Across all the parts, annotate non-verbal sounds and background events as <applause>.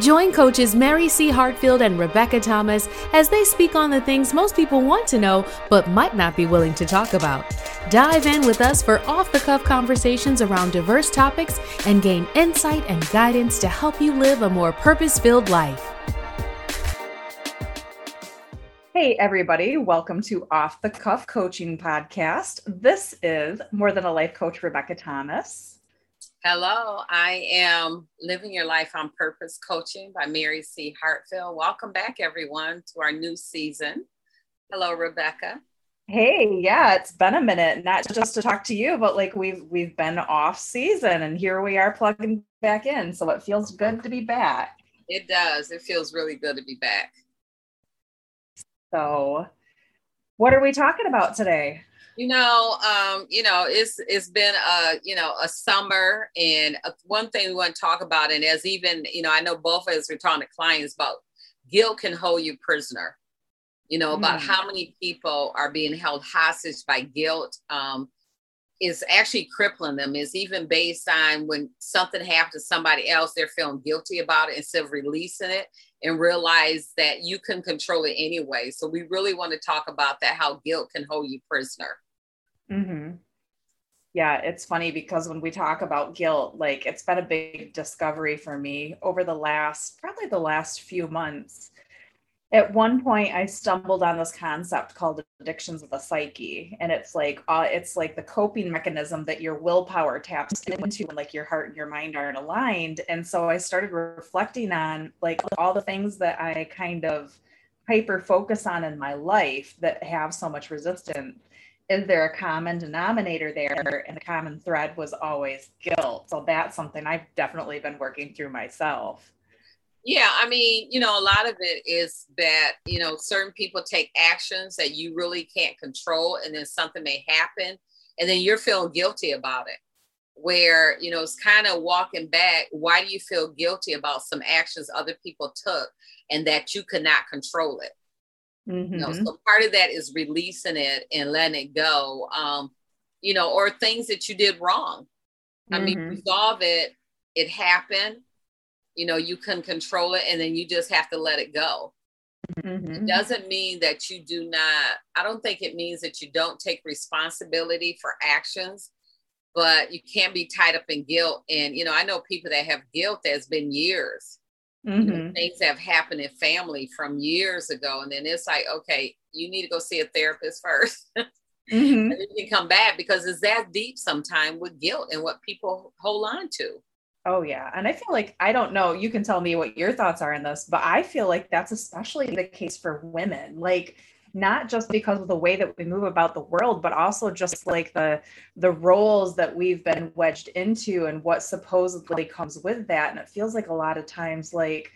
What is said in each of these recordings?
Join coaches Mary C. Hartfield and Rebecca Thomas as they speak on the things most people want to know but might not be willing to talk about. Dive in with us for off the cuff conversations around diverse topics and gain insight and guidance to help you live a more purpose filled life. Hey, everybody, welcome to Off the Cuff Coaching Podcast. This is More Than a Life Coach Rebecca Thomas. Hello, I am Living Your Life on Purpose Coaching by Mary C. Hartfield. Welcome back, everyone, to our new season. Hello, Rebecca. Hey, yeah, it's been a minute, not just to talk to you, but like we've we've been off season and here we are plugging back in. So it feels good to be back. It does. It feels really good to be back. So what are we talking about today? You know, um, you know, it's it's been a you know a summer, and one thing we want to talk about, and as even you know, I know both of us are talking to clients about guilt can hold you prisoner. You know about mm. how many people are being held hostage by guilt. Um, is actually crippling them is even based on when something happened to somebody else they're feeling guilty about it instead of releasing it and realize that you can control it anyway. So we really want to talk about that how guilt can hold you prisoner. Mm-hmm. yeah it's funny because when we talk about guilt like it's been a big discovery for me over the last probably the last few months at one point i stumbled on this concept called addictions of the psyche and it's like uh, it's like the coping mechanism that your willpower taps into when like your heart and your mind aren't aligned. And so i started reflecting on like all the things that i kind of hyper focus on in my life that have so much resistance. Is there a common denominator there? And the common thread was always guilt. So that's something i've definitely been working through myself yeah, I mean, you know, a lot of it is that, you know, certain people take actions that you really can't control, and then something may happen, and then you're feeling guilty about it. Where, you know, it's kind of walking back. Why do you feel guilty about some actions other people took and that you could not control it? Mm-hmm. You know, so part of that is releasing it and letting it go. Um, you know, or things that you did wrong. Mm-hmm. I mean, mm-hmm. resolve it. It happened you know you can control it and then you just have to let it go mm-hmm. it doesn't mean that you do not i don't think it means that you don't take responsibility for actions but you can't be tied up in guilt and you know i know people that have guilt that's been years mm-hmm. you know, mm-hmm. things have happened in family from years ago and then it's like okay you need to go see a therapist 1st <laughs> mm-hmm. and then you can come back because it's that deep sometimes with guilt and what people hold on to Oh yeah. And I feel like I don't know, you can tell me what your thoughts are in this, but I feel like that's especially the case for women. Like not just because of the way that we move about the world, but also just like the the roles that we've been wedged into and what supposedly comes with that. And it feels like a lot of times like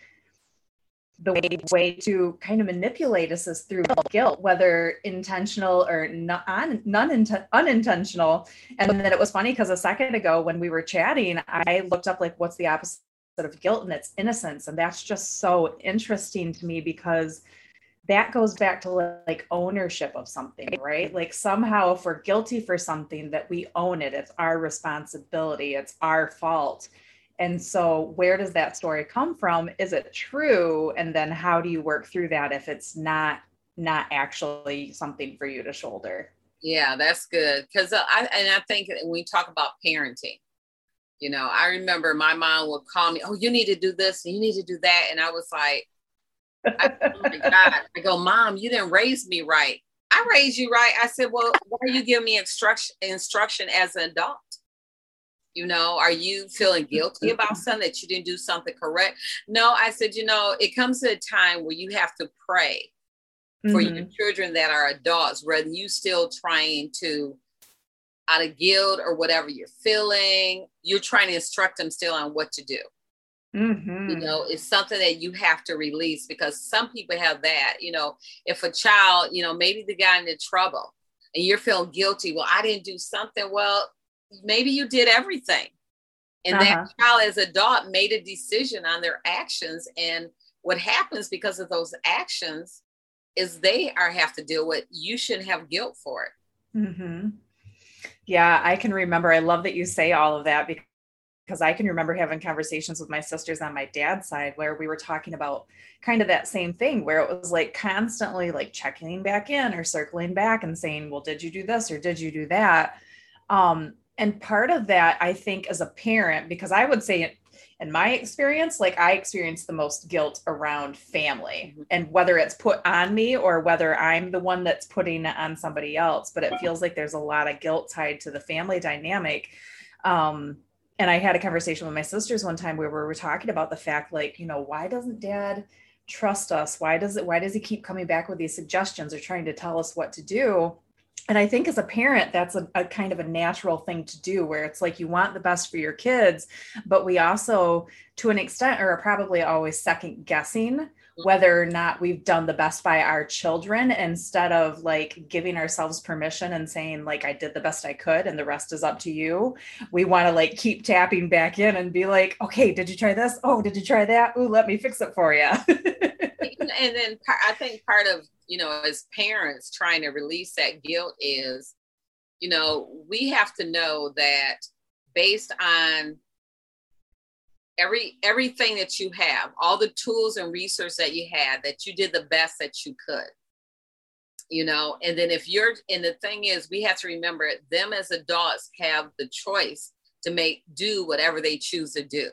the way, way to kind of manipulate us is through guilt, whether intentional or non, unintentional. And then it was funny because a second ago when we were chatting, I looked up like what's the opposite of guilt, and it's innocence. And that's just so interesting to me because that goes back to like ownership of something, right? Like somehow if we're guilty for something that we own it, it's our responsibility, it's our fault and so, where does that story come from? Is it true? And then, how do you work through that if it's not not actually something for you to shoulder? Yeah, that's good. Because uh, I and I think when we talk about parenting, you know, I remember my mom would call me, "Oh, you need to do this and you need to do that," and I was like, I, "Oh my god!" I go, "Mom, you didn't raise me right. I raised you right." I said, "Well, why are you giving me instruction instruction as an adult?" You know, are you feeling guilty about <laughs> something that you didn't do something correct? No, I said, you know, it comes to a time where you have to pray for mm-hmm. your children that are adults, whether you still trying to out of guilt or whatever you're feeling, you're trying to instruct them still on what to do. Mm-hmm. You know, it's something that you have to release because some people have that. You know, if a child, you know, maybe they got into trouble and you're feeling guilty, well, I didn't do something. Well, maybe you did everything and uh-huh. that child as a adult made a decision on their actions and what happens because of those actions is they are have to deal with you shouldn't have guilt for it mm-hmm. yeah i can remember i love that you say all of that because because I can remember having conversations with my sisters on my dad's side where we were talking about kind of that same thing where it was like constantly like checking back in or circling back and saying, well, did you do this or did you do that? Um, and part of that, I think, as a parent, because I would say in my experience, like I experience the most guilt around family mm-hmm. and whether it's put on me or whether I'm the one that's putting it on somebody else. But it feels like there's a lot of guilt tied to the family dynamic. Um, and I had a conversation with my sisters one time where we were talking about the fact, like, you know, why doesn't dad trust us? Why does it, why does he keep coming back with these suggestions or trying to tell us what to do? And I think as a parent, that's a, a, kind of a natural thing to do where it's like you want the best for your kids, but we also, to an extent, are probably always second guessing mm-hmm. whether or not we've done the best by our children instead of like giving ourselves permission and saying, like, I did the best I could and the rest is up to you. We want to like keep tapping back in and be like, okay, did you try this? Oh, did you try that? Oh, let me fix it for <laughs> you. and then I think part of you know, as parents trying to release that guilt is, you know, we have to know that based on every everything that you have, all the tools and resources that you had, that you did the best that you could. You know, and then if you're and the thing is we have to remember them as adults have the choice to make do whatever they choose to do.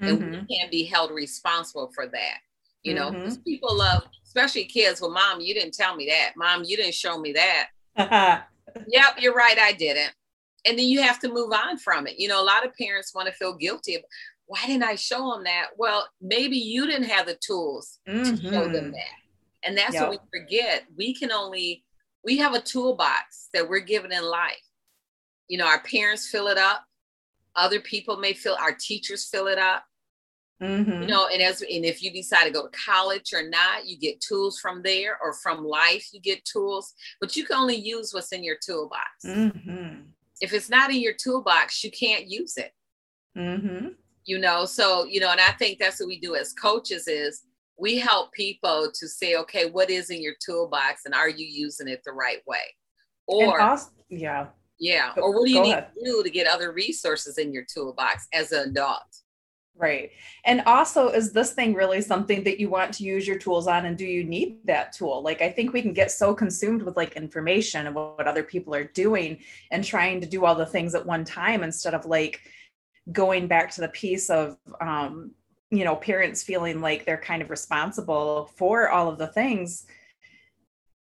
Mm-hmm. And we mm-hmm. can't be held responsible for that. You know, mm-hmm. people love especially kids. Well, mom, you didn't tell me that. Mom, you didn't show me that. <laughs> yep, you're right. I didn't. And then you have to move on from it. You know, a lot of parents want to feel guilty. Of, Why didn't I show them that? Well, maybe you didn't have the tools mm-hmm. to show them mm-hmm. that. And that's yep. what we forget. We can only, we have a toolbox that we're given in life. You know, our parents fill it up. Other people may fill, our teachers fill it up. Mm-hmm. You know, and as and if you decide to go to college or not, you get tools from there, or from life, you get tools, but you can only use what's in your toolbox. Mm-hmm. If it's not in your toolbox, you can't use it. Mm-hmm. You know, so you know, and I think that's what we do as coaches is we help people to say, okay, what is in your toolbox, and are you using it the right way? Or also, yeah, yeah, or what do you need ahead. to do to get other resources in your toolbox as an adult? Right. And also, is this thing really something that you want to use your tools on? And do you need that tool? Like, I think we can get so consumed with like information and what other people are doing and trying to do all the things at one time instead of like going back to the piece of, um, you know, parents feeling like they're kind of responsible for all of the things.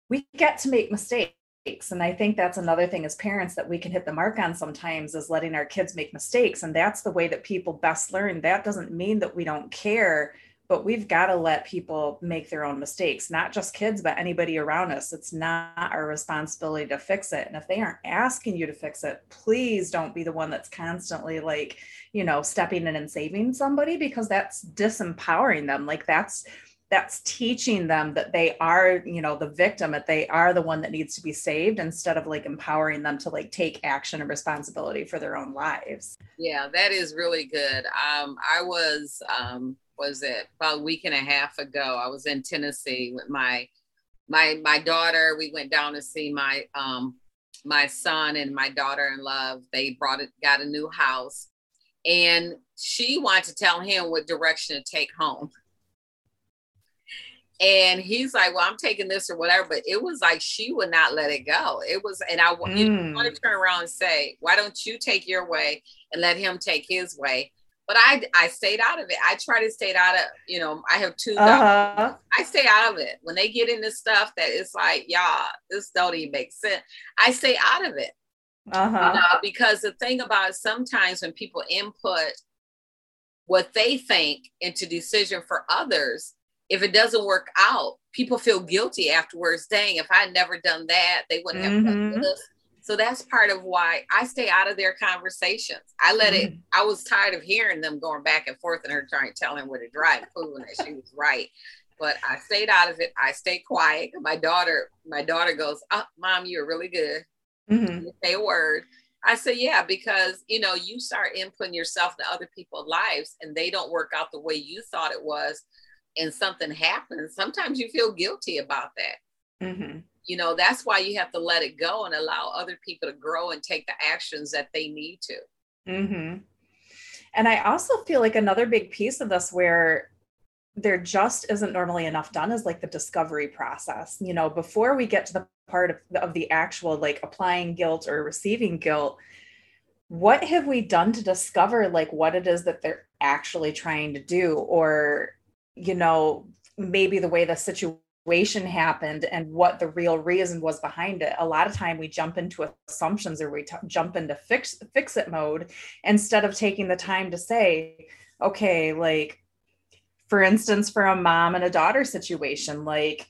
We get to make mistakes and i think that's another thing as parents that we can hit the mark on sometimes is letting our kids make mistakes. And that's the way that people best learn. That doesn't mean that we don't care but we've got to let people make their own mistakes not just kids but anybody around us. It's not our responsibility to fix it. And if they aren't asking you to fix it please don't be the one that's constantly like you know stepping in and saving somebody because that's disempowering them. Like that's that's teaching them that they are you know the victim that they are the one that needs to be saved instead of like empowering them to like take action and responsibility for their own lives. Yeah that is really good. Um i was um was it? About a week and a half ago i was in tennessee with my my my daughter. We went down to see my um my son and my daughter in love they brought it got a new house. And she wanted to tell him what direction to take home <laughs> and he's like, Well, I'm taking this or whatever. But it was like she would not let it go. It was, and I mm. want to turn around and say, Why don't you take your way and let him take his way? But I I stayed out of it. I try to stay out of, you know, I have 2 uh-huh. I stay out of it. When they get into stuff that it's like, y'all, this don't even make sense. I stay out of it. Uh-huh. You know, because the thing about sometimes when people input what they think into decision for others, if it doesn't work out, people feel guilty afterwards. Dang, if I never done that, they wouldn't have mm-hmm. done this. So that's part of why I stay out of their conversations. I let mm-hmm. it, I was tired of hearing them going back and forth and her trying to tell him what to drive, proving that she was right. But I stayed out of it. I stayed quiet. My daughter, my daughter goes, oh, mom, you're really good. Mm-hmm. Say a word. I say, yeah, because you know, you start inputting yourself into other people's lives and they don't work out the way you thought it was and something happens, sometimes you feel guilty about that. Mm-hmm. You know, that's why you have to let it go and allow other people to grow and take the actions that they need to. Mm-hmm. And I also feel like another big piece of this where there just isn't normally enough done is like the discovery process. You know, before we get to the part of, of the actual like applying guilt or receiving guilt, what have we done to discover like what it is that they're actually trying to do? Or, you know, maybe the way the situation happened and what the real reason was behind it. A lot of time we jump into assumptions or we t- jump into fix fix it mode instead of taking the time to say, okay, like for instance, for a mom and a daughter situation, like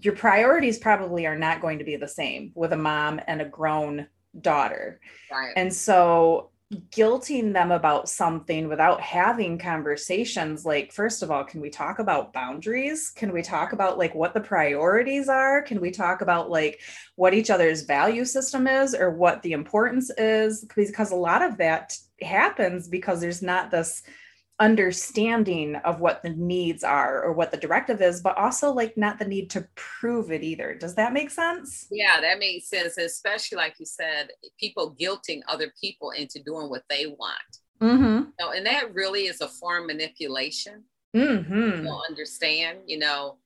your priorities probably are not going to be the same with a mom and a grown daughter. Right. And so guilting them about something without having conversations like first of all can we talk about boundaries? Can we talk about like what the priorities are? Can we talk about like what each other's value system is or what the importance is? Because a lot of that happens because there's not this understanding of what the needs are or what the directive is, but also like not the need to prove it either. Does that make sense? Yeah, that makes sense. Especially like you said, people guilting other people into doing what they want. Mm-hmm. So, and that really is a form of manipulation. Mm-hmm. People understand, you know,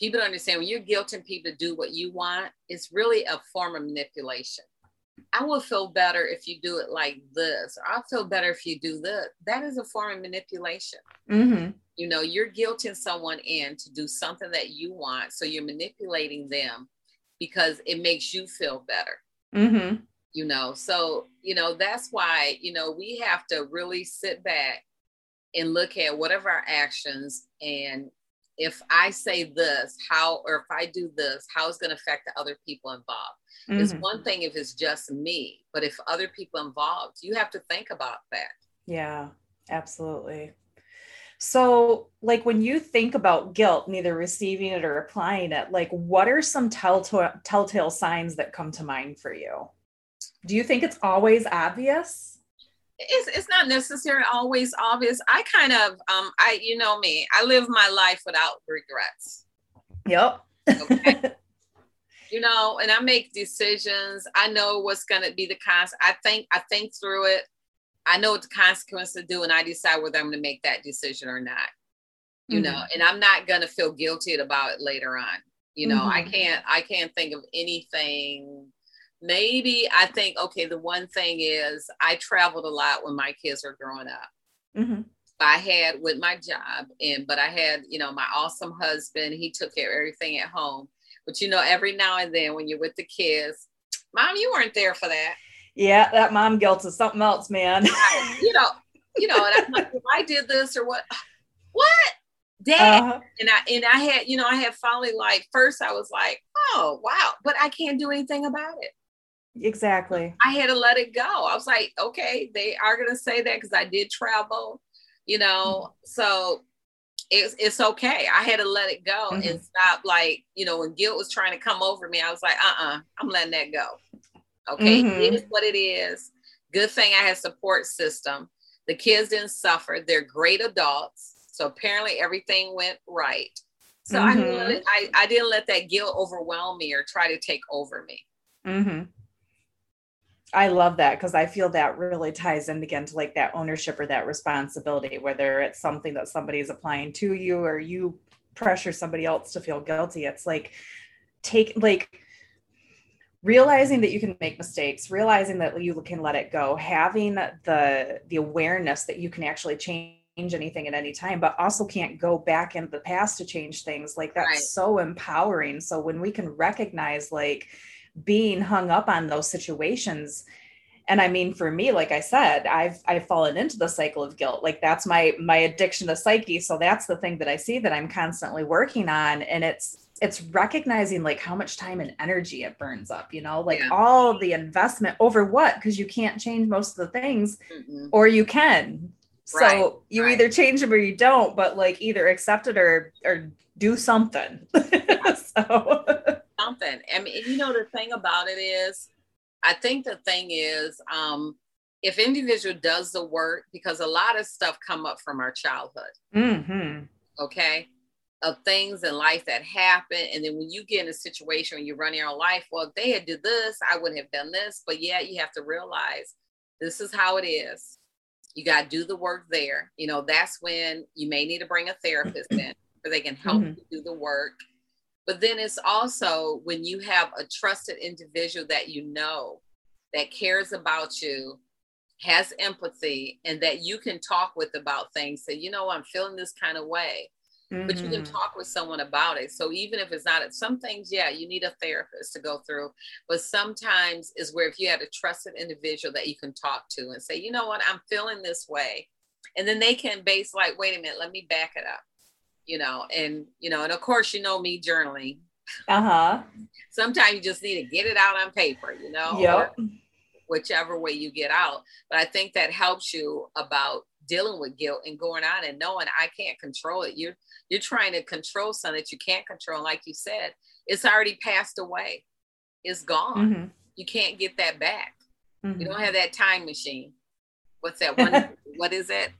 people understand when you're guilting people to do what you want, it's really a form of manipulation. I will feel better if you do it like this, or I'll feel better if you do this. That is a form of manipulation. Mm-hmm. You know, you're guilting someone in to do something that you want. So you're manipulating them because it makes you feel better. Mm-hmm. You know, so, you know, that's why, you know, we have to really sit back and look at whatever our actions and if I say this, how, or if I do this, how is going to affect the other people involved. Mm-hmm. It's one thing if it's just me, but if other people involved, you have to think about that. Yeah, absolutely. So, like when you think about guilt, neither receiving it or applying it, like what are some telltale telltale signs that come to mind for you? Do you think it's always obvious? It's, it's not necessarily always obvious. I kind of, um, I, you know me, I live my life without regrets. Yep. okay. <laughs> you know, and I make decisions. I know what's going to be the cons. I think I think through it. I know what the consequences do, and I decide whether I'm going to make that decision or not. You mm-hmm. know, and I'm not going to feel guilty about it later on. You know, mm-hmm. I can't I can't think of anything. Maybe I think okay. The one thing is I traveled a lot when my kids were growing up. Mm-hmm. I had with my job, and but I had you know my awesome husband. He took care of everything at home but you know, every now and then when you're with the kids, mom, you weren't there for that. Yeah, that mom guilt is something else, man. <laughs> you know, you know, and I'm like, if I did this or what, <sighs> what? Dad. Uh-huh. And I and I had, you know, I had finally like first I was like, oh wow, but I can't do anything about it. Exactly. I had to let it go. I was like, okay, they are gonna say that because I did travel, you know. Mm-hmm. So it's it's okay. I had to let it go mm-hmm. and stop. Like you know, when guilt was trying to come over me, I was like, uh, uh-uh, uh, i am letting that go. Okay, mm-hmm. it is what it is. Good thing I had support system. The kids didn't suffer. They're great adults. So apparently everything went right. So mm-hmm. I, didn't I, I didn't let that guilt overwhelm me or try to take over me. I love that because I feel that really ties in again to like that ownership or that responsibility, whether it's something that somebody is applying to you or you pressure somebody else to feel guilty. It's like take like realizing that you can make mistakes, realizing that you can let it go, having the the awareness that you can actually change anything at any time but also can't go back into the past to change things like that's right. so empowering so when we can recognize like being hung up on those situations and i mean for me like i said i've i've fallen into the cycle of guilt like that's my my addiction to psyche so that's the thing that i see that i'm constantly working on and it's it's recognizing like how much time and energy it burns up you know like yeah. all the investment over what because you can't change most of the things mm-hmm. or you can so right. you right. either change them or you don't but like either accept it or or do something <laughs> so <laughs> something. I mean, you know, the thing about it is, I think the thing is, um, if individual does the work, because a lot of stuff come up from our childhood. Mm-hmm. Okay. Of things in life that happen. And then when you get in a situation when you're running your life, well, if they had did this, I wouldn't have done this. But yeah, you have to realize this is how it is. You got to do the work there. You know, that's when you may need to bring a therapist in where they can help mm-hmm. you do the work. But then it's also when you have a trusted individual that you know that cares about you, has empathy, and that you can talk with about things. Say, you know, I'm feeling this kind of way mm-hmm. but you can mm-hmm. talk with someone about it. So even if it's not some things, yeah, you need a therapist to go through. But sometimes is where if you had a trusted individual that you can talk to and say, you know what, I'm feeling this way. And then they can base like, wait a minute, let me back it up. You know, and you know, and of course, you know me journaling. Uh-huh. Sometimes you just need to get it out on paper, you know. Yep. whichever way you get out. But I think that helps you about dealing with guilt and going on and knowing I can't control it. You're you're trying to control something that you can't control. Like you said, it's already passed away. It's gone. Mm-hmm. You can't get that back. Mm-hmm. You don't have that time machine. What's that one? <laughs> what is it?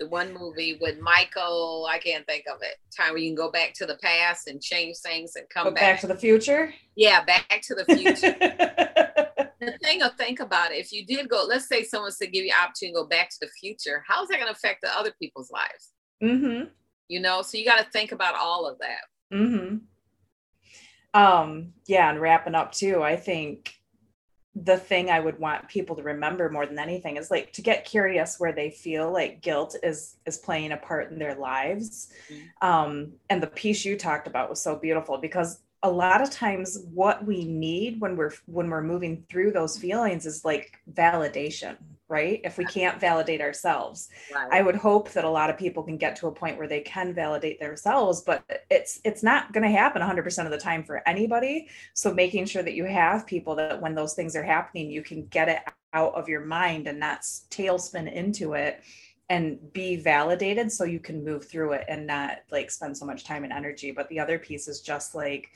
The one movie with Michael, I can't think of it. Time where you can go back to the past and change things and come back. back to the future. Yeah, back to the future. <laughs> the thing of think about it, if you did go, let's say someone said give you opportunity to go back to the future, how's that going to affect the other people's lives? Mm-hmm. You know, so you got to think about all of that. Mm-hmm. Um, yeah, and wrapping up too, I think the thing I would want people to remember more than anything is like to get curious where they feel like guilt is is playing a part in their lives. Mm-hmm. Um, and the piece you talked about was so beautiful because a lot of times what we need when we're when we're moving through those feelings is like validation right? If we can't validate ourselves. Right. i would hope that a lot of people can get to a point where they can validate themselves but it's it's not going to happen 100% of the time for anybody. So making sure that you have people that when those things are happening you can get it out of your mind and not tailspin into it and be validated so you can move through it and not like spend so much time and energy. But the other piece is just like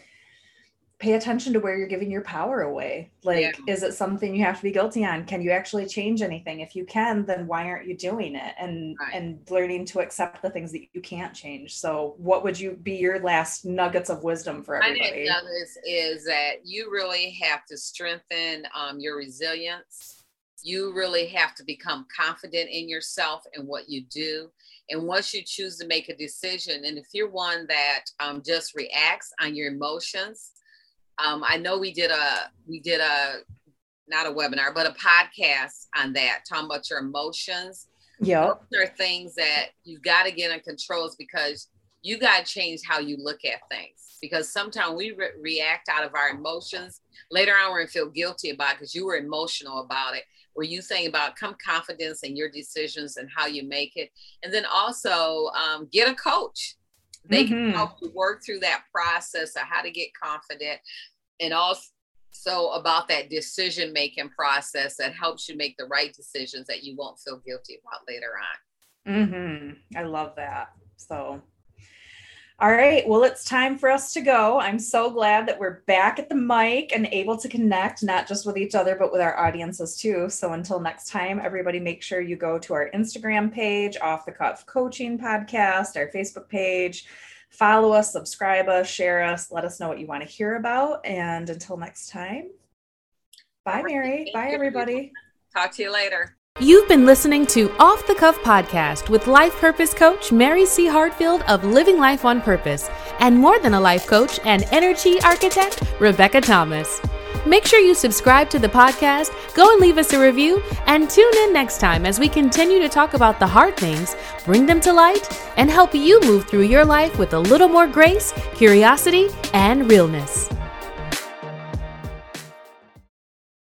pay attention to where you're giving your power away. Like, yeah. is it something you have to be guilty on? Can you actually change anything? If you can, then why aren't you doing it? And right. and learning to accept the things that you can't change. So, what would you be your last nuggets of wisdom for everybody? My nuggets is that you really have to strengthen um, your resilience. You really have to become confident in yourself and what you do. And once you choose to make a decision, and if you're one that um, just reacts on your emotions, um, I know we did a we did a not a webinar, but a podcast on that, talking about your emotions. Yeah, there are things that you've got to get in controls because you got to change how you look at things. Because sometimes we re- react out of our emotions. Later on, we're gonna feel guilty about it because you were emotional about it. Where you think about come confidence in your decisions and how you make it, and then also um, get a coach they mm-hmm. can help you work through that process of how to get confident and also about that decision making process that helps you make the right decisions that you won't feel guilty about later on. Mm-hmm. I love that. So, all right. Well, it's time for us to go. I'm so glad that we're back at the mic and able to connect, not just with each other, but with our audiences too. So, until next time, everybody make sure you go to our Instagram page, Off the Cuff Coaching Podcast, our Facebook page, follow us, subscribe us, share us, let us know what you want to hear about. And until next time, bye, Mary. Bye, everybody. Talk to you later. You've been listening to Off the Cuff Podcast with life purpose coach Mary C. Hartfield of Living Life on Purpose, and more than a life coach and energy architect, Rebecca Thomas. Make sure you subscribe to the podcast, go and leave us a review, and tune in next time as we continue to talk about the hard things, bring them to light, and help you move through your life with a little more grace, curiosity, and realness.